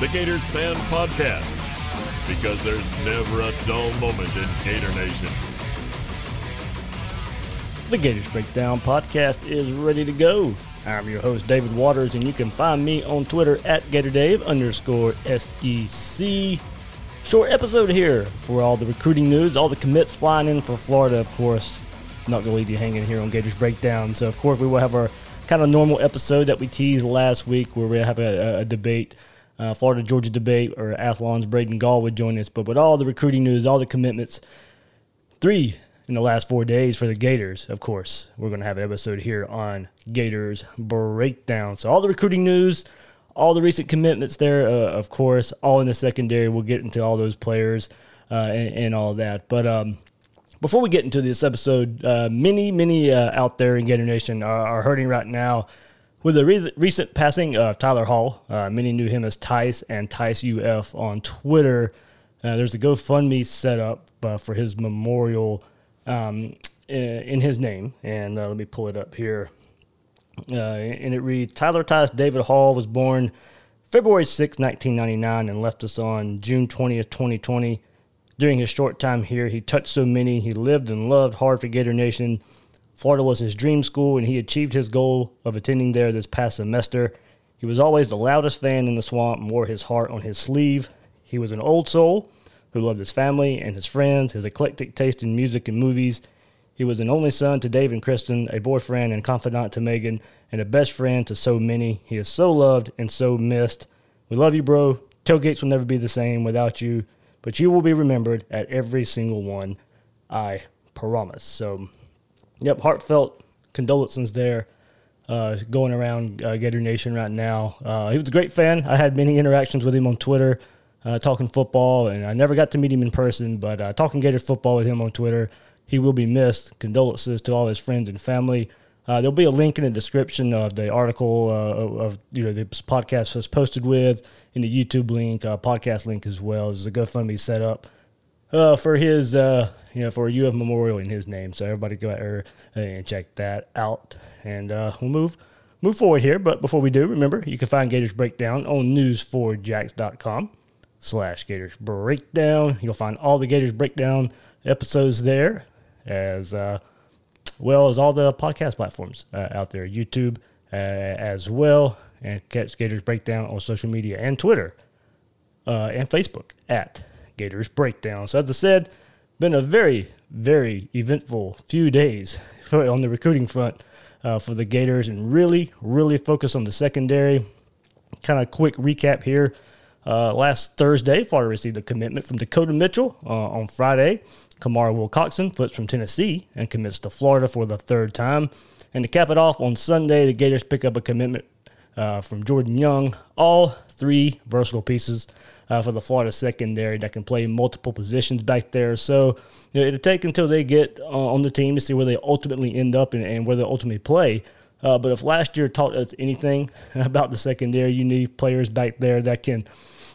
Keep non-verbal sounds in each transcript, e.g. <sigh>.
The Gators Fan Podcast. Because there's never a dull moment in Gator Nation. The Gators Breakdown podcast is ready to go. I'm your host, David Waters, and you can find me on Twitter at GatorDave underscore SEC. Short episode here for all the recruiting news, all the commits flying in for Florida, of course. Not going to leave you hanging here on Gators Breakdown. So, of course, we will have our kind of normal episode that we teased last week where we have a, a, a debate, uh, Florida Georgia debate, or Athlon's Braden Gall would join us. But with all the recruiting news, all the commitments, three in the last four days for the Gators, of course. We're going to have an episode here on Gators Breakdown. So, all the recruiting news, all the recent commitments there, uh, of course, all in the secondary. We'll get into all those players uh, and, and all that. But um, before we get into this episode, uh, many, many uh, out there in Gator Nation are, are hurting right now with the re- recent passing of Tyler Hall. Uh, many knew him as Tice and Tice UF on Twitter. Uh, there's a GoFundMe set up uh, for his memorial um, in, in his name. And uh, let me pull it up here. Uh, and it reads Tyler Tice David Hall was born February 6, 1999, and left us on June 20th, 2020. During his short time here, he touched so many. He lived and loved hard for Gator Nation. Florida was his dream school, and he achieved his goal of attending there this past semester. He was always the loudest fan in the swamp and wore his heart on his sleeve. He was an old soul who loved his family and his friends, his eclectic taste in music and movies. He was an only son to Dave and Kristen, a boyfriend and confidant to Megan, and a best friend to so many. He is so loved and so missed. We love you, bro. Tailgates will never be the same without you, but you will be remembered at every single one. I promise. So, yep, heartfelt condolences there uh, going around uh, Gator Nation right now. Uh, he was a great fan. I had many interactions with him on Twitter, uh, talking football, and I never got to meet him in person, but uh, talking Gator football with him on Twitter. He will be missed. Condolences to all his friends and family. Uh, there'll be a link in the description of the article of, you know this podcast was posted with, in the YouTube link, podcast link as well. There's a GoFundMe set up uh, for his, uh, you know, for a UF memorial in his name. So everybody go out there and check that out, and uh, we'll move move forward here. But before we do, remember you can find Gators Breakdown on news4jax.com slash Gators Breakdown. You'll find all the Gators Breakdown episodes there, as uh, well as all the podcast platforms uh, out there, YouTube uh, as well, and catch Gators Breakdown on social media and Twitter uh, and Facebook at Gators Breakdown. So, as I said, been a very, very eventful few days <laughs> on the recruiting front uh, for the Gators and really, really focus on the secondary. Kind of quick recap here. Uh, last Thursday, Florida received a commitment from Dakota Mitchell uh, on Friday. Kamari Wilcoxon flips from Tennessee and commits to Florida for the third time. And to cap it off, on Sunday, the Gators pick up a commitment uh, from Jordan Young. All three versatile pieces uh, for the Florida secondary that can play multiple positions back there. So you know, it'll take until they get uh, on the team to see where they ultimately end up and, and where they ultimately play. Uh, but if last year taught us anything <laughs> about the secondary, you need players back there that can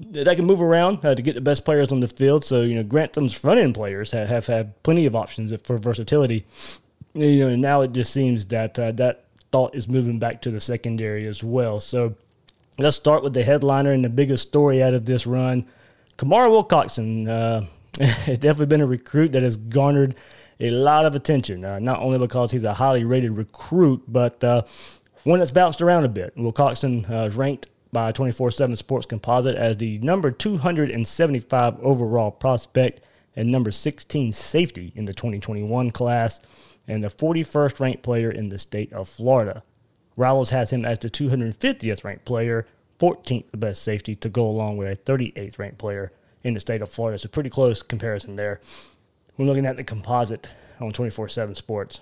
that can move around uh, to get the best players on the field. So you know, Grantham's front end players have, have had plenty of options for versatility. You know, now it just seems that uh, that thought is moving back to the secondary as well. So let's start with the headliner and the biggest story out of this run. Kamari Wilcoxon uh, <laughs> has definitely been a recruit that has garnered a lot of attention, uh, not only because he's a highly rated recruit, but uh, one that's bounced around a bit. Wilcoxon uh, is ranked by 24 7 Sports Composite as the number 275 overall prospect and number 16 safety in the 2021 class, and the 41st ranked player in the state of Florida. Rivals has him as the 250th ranked player, 14th best safety, to go along with a 38th ranked player in the state of Florida. So pretty close comparison there. we're looking at the composite on 24 7 sports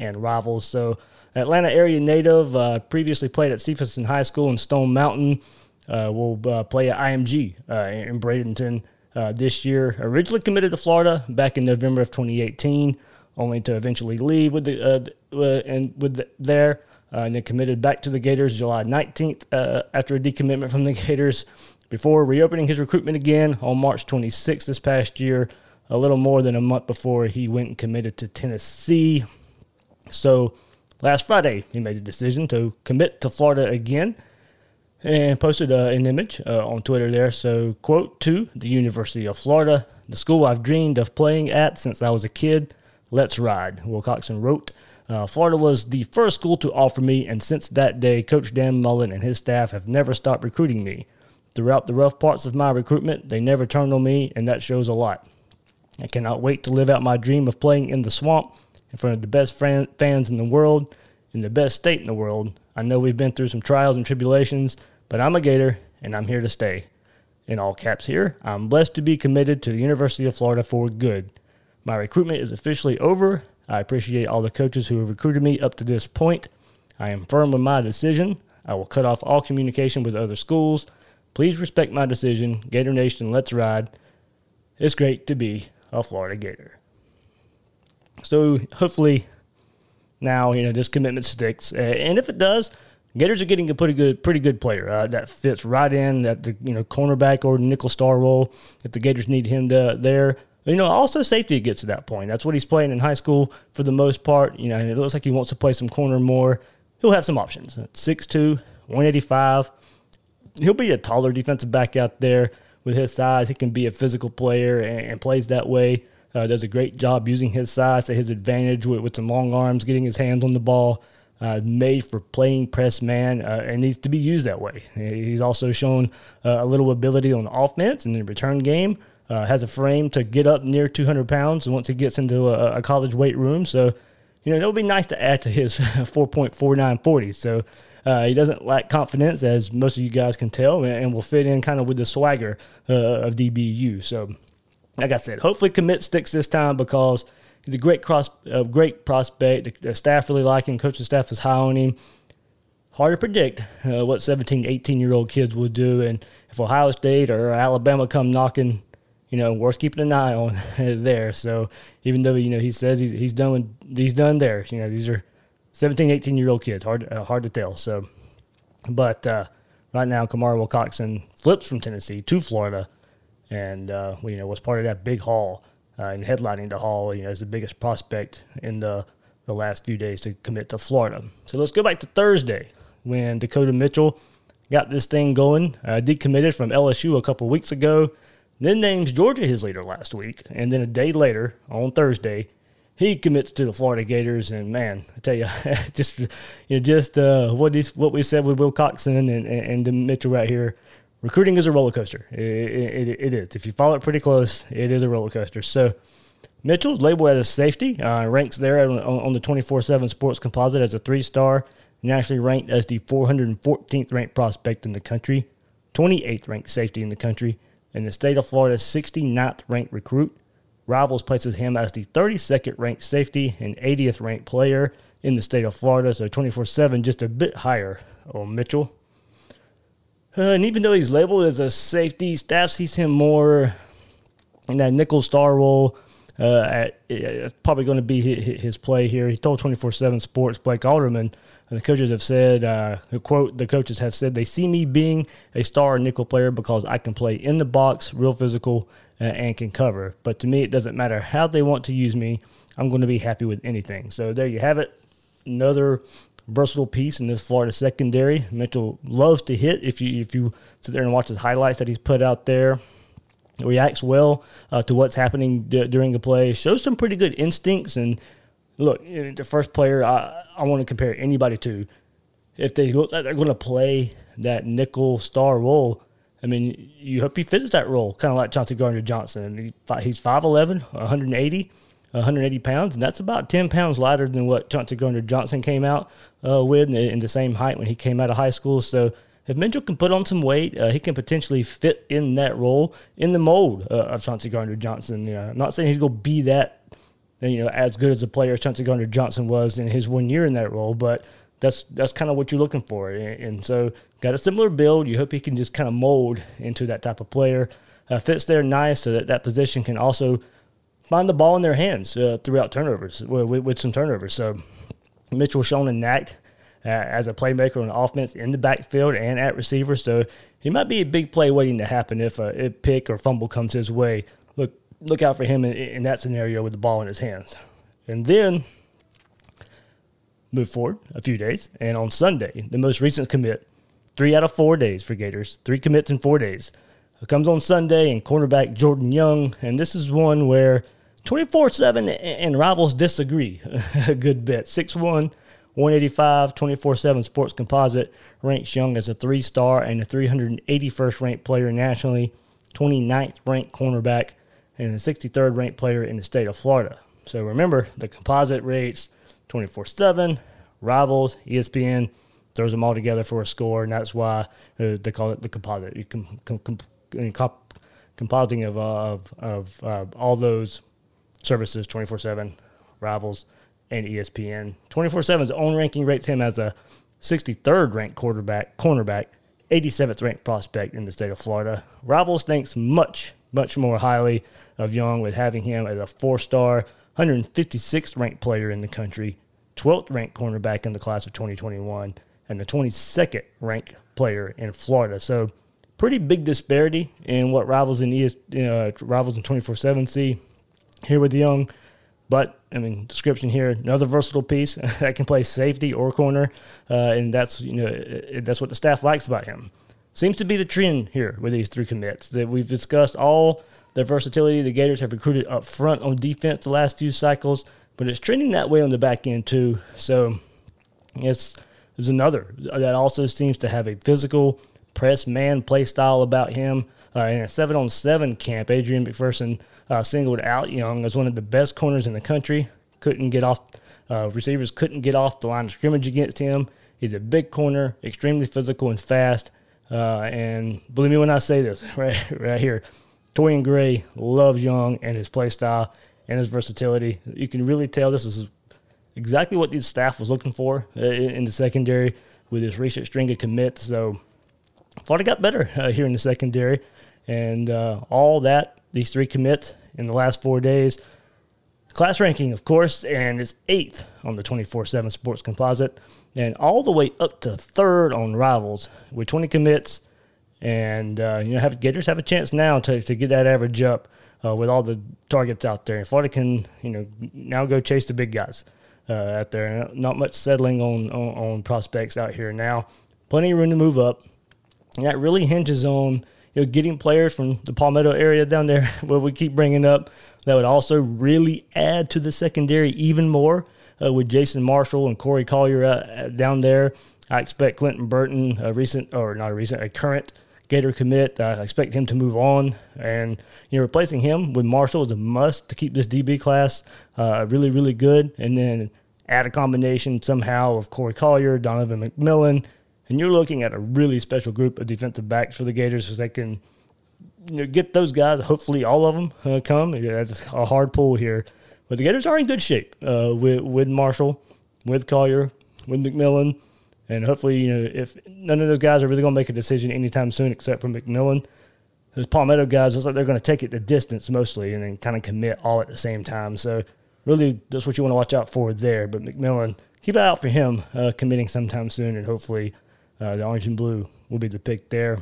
and rivals. So, Atlanta area native, uh, previously played at Stephenson High School in Stone Mountain, uh, will uh, play at IMG uh, in Bradenton uh, this year. Originally committed to Florida back in November of 2018, only to eventually leave with the uh, and with the, there. And then committed back to the Gators July 19th after a decommitment from the Gators before reopening his recruitment again on March 26th this past year, a little more than a month before he went and committed to Tennessee. So last Friday, he made a decision to commit to Florida again and posted uh, an image uh, on Twitter there. So, quote, to the University of Florida, the school I've dreamed of playing at since I was a kid. Let's ride, Wilcoxon wrote. Uh, Florida was the first school to offer me, and since that day, Coach Dan Mullen and his staff have never stopped recruiting me. Throughout the rough parts of my recruitment, they never turned on me, and that shows a lot. I cannot wait to live out my dream of playing in the swamp in front of the best fan, fans in the world, in the best state in the world. I know we've been through some trials and tribulations, but I'm a Gator and I'm here to stay. In all caps here, I'm blessed to be committed to the University of Florida for good. My recruitment is officially over. I appreciate all the coaches who have recruited me up to this point. I am firm with my decision. I will cut off all communication with other schools. Please respect my decision. Gator Nation, let's ride. It's great to be a Florida Gator. So hopefully now you know this commitment sticks, and if it does, Gators are getting a pretty good, pretty good player uh, that fits right in that the you know cornerback or nickel star role. If the Gators need him to there, you know, also safety gets to that point. That's what he's playing in high school for the most part. You know, it looks like he wants to play some corner more. He'll have some options. 6'2", 185. He'll be a taller defensive back out there with his size. He can be a physical player and, and plays that way. Uh, does a great job using his size to his advantage with, with some long arms, getting his hands on the ball. Uh, made for playing press man uh, and needs to be used that way. He's also shown uh, a little ability on offense and in the return game. Uh, has a frame to get up near 200 pounds once he gets into a, a college weight room. So, you know, it would be nice to add to his <laughs> 4.4940. So, uh, he doesn't lack confidence, as most of you guys can tell, and, will fit in kind of with the swagger uh, of DBU. So, like I said, hopefully commit sticks this time because he's a great cross, great prospect. The, the staff really like him. Coaching staff is high on him. Hard to predict uh, what 17, 18 year old kids will do, and if Ohio State or Alabama come knocking, you know, worth keeping an eye on <laughs> there. So even though you know he says he's, he's done with, he's done there, you know these are 17, 18 year old kids. Hard uh, hard to tell. So, but uh, right now Kamari Wilcoxon flips from Tennessee to Florida and uh, you know was part of that big haul uh, and headlining the haul. You know, as the biggest prospect in the the last few days to commit to Florida. So let's go back to Thursday when Dakota Mitchell got this thing going. Uh, decommitted from LSU a couple weeks ago, then names Georgia his leader last week, and then a day later on Thursday. He commits to the Florida Gators, and man, I tell you, <laughs> just you know, just uh, what what we said with Wilcoxon and, and, and Mitchell right here recruiting is a roller coaster. It, it, it is. If you follow it pretty close, it is a roller coaster. So Mitchell's labeled as a safety, uh, ranks there on, on the 24 7 sports composite as a three star, nationally ranked as the 414th ranked prospect in the country, 28th ranked safety in the country, and the state of Florida's 69th ranked recruit. Rivals places him as the 32nd ranked safety and 80th ranked player in the state of Florida, so 24 7, just a bit higher on Mitchell. Uh, and even though he's labeled as a safety, staff sees him more in that nickel star role. Uh, it's probably going to be his, play here. He told 24 7 Sports, Blake Alderman, and the coaches have said, uh, quote, the coaches have said, they see me being a star nickel player because I can play in the box, real physical, uh, and can cover. But to me, it doesn't matter how they want to use me. I'm going to be happy with anything. So there you have it. Another versatile piece in this Florida secondary. Mitchell loves to hit. If you if you sit there and watch his highlights that he's put out there, reacts well uh, to what's happening d- during the play. Shows some pretty good instincts. And look, the first player I, I want to compare anybody to, if they look like they're going to play that nickel star role. I mean, you hope he fits that role, kind of like Chauncey Gardner Johnson. He's 5'11, 180. 180 pounds, and that's about 10 pounds lighter than what Chauncey Gardner Johnson came out uh, with, in the same height when he came out of high school. So if Mitchell can put on some weight, uh, he can potentially fit in that role in the mold uh, of Chauncey Gardner Johnson. I'm not saying he's going to be that, you know, as good as a player as Chauncey Gardner Johnson was in his one year in that role, but that's that's kind of what you're looking for. And, and, so, got a similar build. You hope he can just kind of mold into that type of player. Uh, fits there nice so that that position can also find the ball in their hands uh, throughout turnovers with, with, some turnovers. So Mitchell shown a knack uh, as a playmaker on offense in the backfield and at receiver. So he might be a big play waiting to happen if a, pick or fumble comes his way. Look look out for him in, in that scenario with the ball in his hands. And then move forward a few days. And on Sunday, the most recent commit, three out of four days for Gators, three commits in four days. It comes on Sunday and cornerback Jordan Young. And this is one where 24 7 and rivals disagree <laughs> a good bit. 6 1, 185, 24 7 Sports Composite ranks Young as a three star and a 381st ranked player nationally, 29th ranked cornerback, and a 63rd ranked player in the state of Florida. So remember, the composite rates 24 7, rivals, ESPN throws them all together for a score, and that's why uh, they call it the composite. You com- com- com- compositing of, uh, of, of uh, all those services 24 7, Rivals, and ESPN. 24 7's own ranking rates him as a 63rd ranked quarterback, cornerback, 87th ranked prospect in the state of Florida. Rivals thinks much, much more highly of Young with having him as a four star, 156th ranked player in the country, 12th ranked cornerback in the class of 2021, and the 22nd ranked player in Florida. So, pretty big disparity in what rivals in ES, uh, rivals in 24 7 see here with Young. But I mean, description here, another versatile piece <laughs> that can play safety or corner, uh, and that's you know that's what the staff likes about him. Seems to be the trend here with these three commits that we've discussed all the versatility the Gators have recruited up front on defense the last few cycles, but it's trending that way on the back end too. So it's there's another that also seems to have a physical press man play style about him. Uh, in a seven on seven camp, Adrian McPherson uh, singled out Young as one of the best corners in the country. Couldn't get off, uh, receivers couldn't get off the line of scrimmage against him. He's a big corner, extremely physical and fast. Uh, and believe me when I say this, <laughs> right, right here, Torrian Gray loves Young and his play style and his versatility. You can really tell this is exactly what the staff was looking for uh, in the secondary with this recent string of commits. So Florida got better uh, here in the secondary, and uh, all that these three commits in the last four days. Class ranking, of course, and is eighth on the 24 7 sports composite, and all the way up to third on rivals with 20 commits. And, uh, you know, have Gators have a chance now to, to get that average up uh, with all the targets out there. And Florida can, you know, now go chase the big guys uh, out there. Not much settling on, on, on prospects out here now. Plenty of room to move up. And that really hinges on you know, getting players from the Palmetto area down there, <laughs> where we keep bringing up, that would also really add to the secondary even more uh, with Jason Marshall and Corey Collier uh, down there. I expect Clinton Burton, a recent or not a recent, a current Gator commit. I expect him to move on, and you know, replacing him with Marshall is a must to keep this DB class uh, really, really good. And then add a combination somehow of Corey Collier, Donovan McMillon, and you're looking at a really special group of defensive backs for the Gators because they can you know, get those guys. Hopefully, all of them uh, come. That's a hard pull here, but the Gators are in good shape uh, with with Marshall, with Collier, with McMillon, and hopefully, you know, if none of those guys are really going to make a decision anytime soon, except for McMillon, those Palmetto guys looks like they're going to take it the distance mostly, and then kind of commit all at the same time. So, really, that's what you want to watch out for there. But McMillon, keep it out for him uh, committing sometime soon, and hopefully uh, the orange and blue will be the pick there.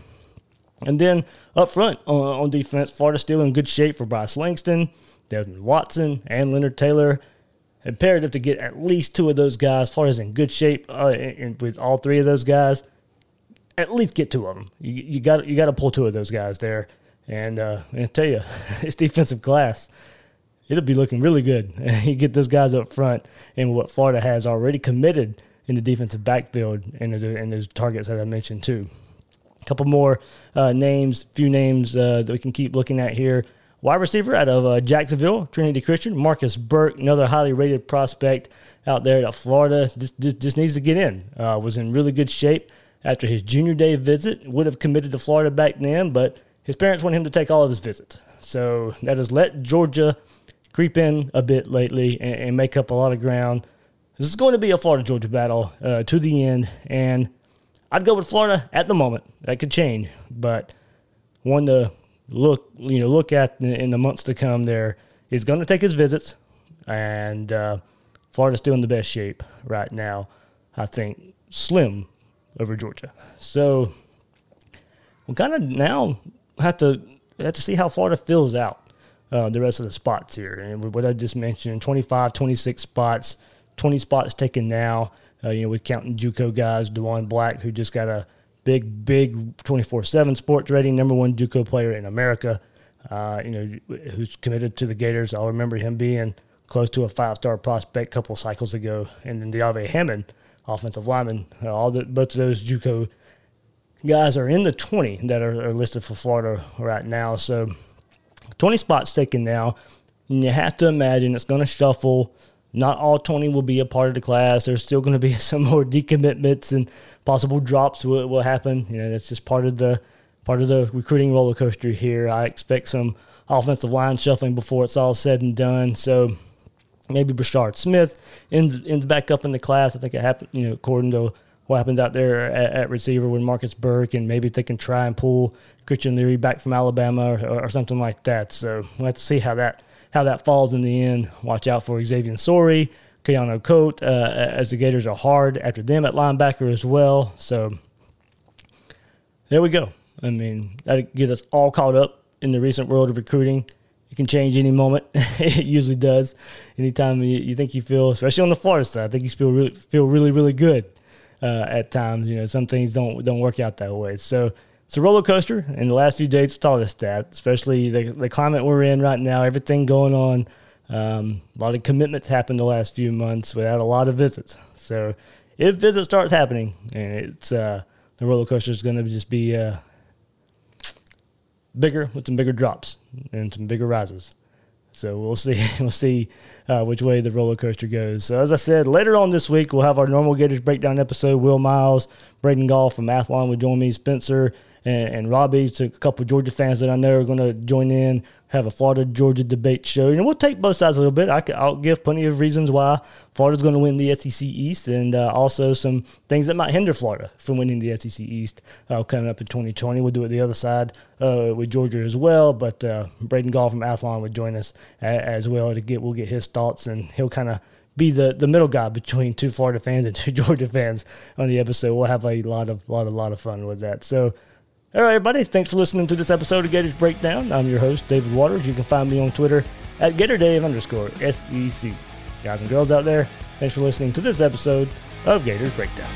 And then up front on, on defense, Florida still in good shape for Bryce Langston, Devin Watson, and Leonard Taylor. Imperative to get at least two of those guys. Florida's in good shape uh, with all three of those guys. At least get two of them. You, got you got to pull two of those guys there. And uh, I tell you, <laughs> it's defensive class. It'll be looking really good. <laughs> you get those guys up front, and what Florida has already committed in the defensive backfield and, the, and those targets that I mentioned too. A couple more uh, names, few names uh, that we can keep looking at here. Wide receiver out of uh, Jacksonville, Trinity Christian, Marcus Burke, another highly rated prospect out there at Florida. Just, just, just needs to get in. Uh, was in really good shape after his junior day visit. Would have committed to Florida back then, but his parents want him to take all of his visits. So that has let Georgia creep in a bit lately and, and make up a lot of ground. This is going to be a Florida Georgia battle uh, to the end, and I'd go with Florida at the moment. That could change, but one to look you know look at in, the months to come. There is going to take his visits, and uh, Florida's still in the best shape right now. I think slim over Georgia. So we kind of now have to have to see how Florida fills out uh, the rest of the spots here. And what I just mentioned 25, 26 spots, 20 spots taken now. Uh, you know, we're counting Juco guys, Dewan Black, who just got a big, big 24 7 sports rating, number one Juco player in America, uh, you know, who's committed to the Gators. I'll remember him being close to a five star prospect a couple cycles ago. And then Deave Hammond, offensive lineman, uh, all the, both of those Juco guys are in the 20 that are, are listed for Florida right now. So 20 spots taken now. And you have to imagine it's going to shuffle. Not all 20 will be a part of the class. There's still going to be <laughs> some more decommitments and possible drops will, will happen. You know, that's just part of the part of the recruiting roller coaster here. I expect some offensive line shuffling before it's all said and done. So maybe Brashard Smith ends ends back up in the class. I think it happened, you know, according to what happens out there at, at, receiver with Marcus Burke, and maybe they can try and pull Christian Leary back from Alabama or, or, something like that. So we'll have to see how that how that falls in the end. Watch out for Xavier Sorey, Keanu Koht, uh, as the Gators are hard after them at linebacker as well. So there we go. I mean, that get us all caught up in the recent world of recruiting. It can change any moment. <laughs> it usually does. Anytime you, you, think you feel, especially on the Florida side, I think you feel really, feel really, really good uh, at times. You know, some things don't don't work out that way. So it's a roller coaster, and the last few days taught us that, especially the the climate we're in right now. Everything going on. Um, a lot of commitments happened the last few months without a lot of visits. So if visits starts happening, and it's uh, the roller coaster is going to just be uh, bigger with some bigger drops and some bigger rises. So we'll see. <laughs> We'll see uh, which way the roller coaster goes. So as I said, later on this week we'll have our normal Gators breakdown episode. Will Miles, Braden Gall from Athlon will join me. Spencer and, and Robbie, a couple Georgia fans that I know are going to join in have a Florida Georgia debate show. And we'll take both sides a little bit. I will give plenty of reasons why Florida's going to win the SEC East and uh, also some things that might hinder Florida from winning the SEC East uh, coming up in 2020. We'll do it the other side uh, with Georgia as well. But uh, Braden Gall from Athlon would join us as well to get we'll get his thoughts and he'll kind of be the, the middle guy between two Florida fans and two <laughs> Georgia fans on the episode. We'll have a lot of lot of lot of fun with that. So all right, everybody. Thanks for listening to this episode of Gators Breakdown. I'm your host, David Waters. You can find me on Twitter at GatorDave underscore SEC. Guys and girls out there, thanks for listening to this episode of Gators Breakdown.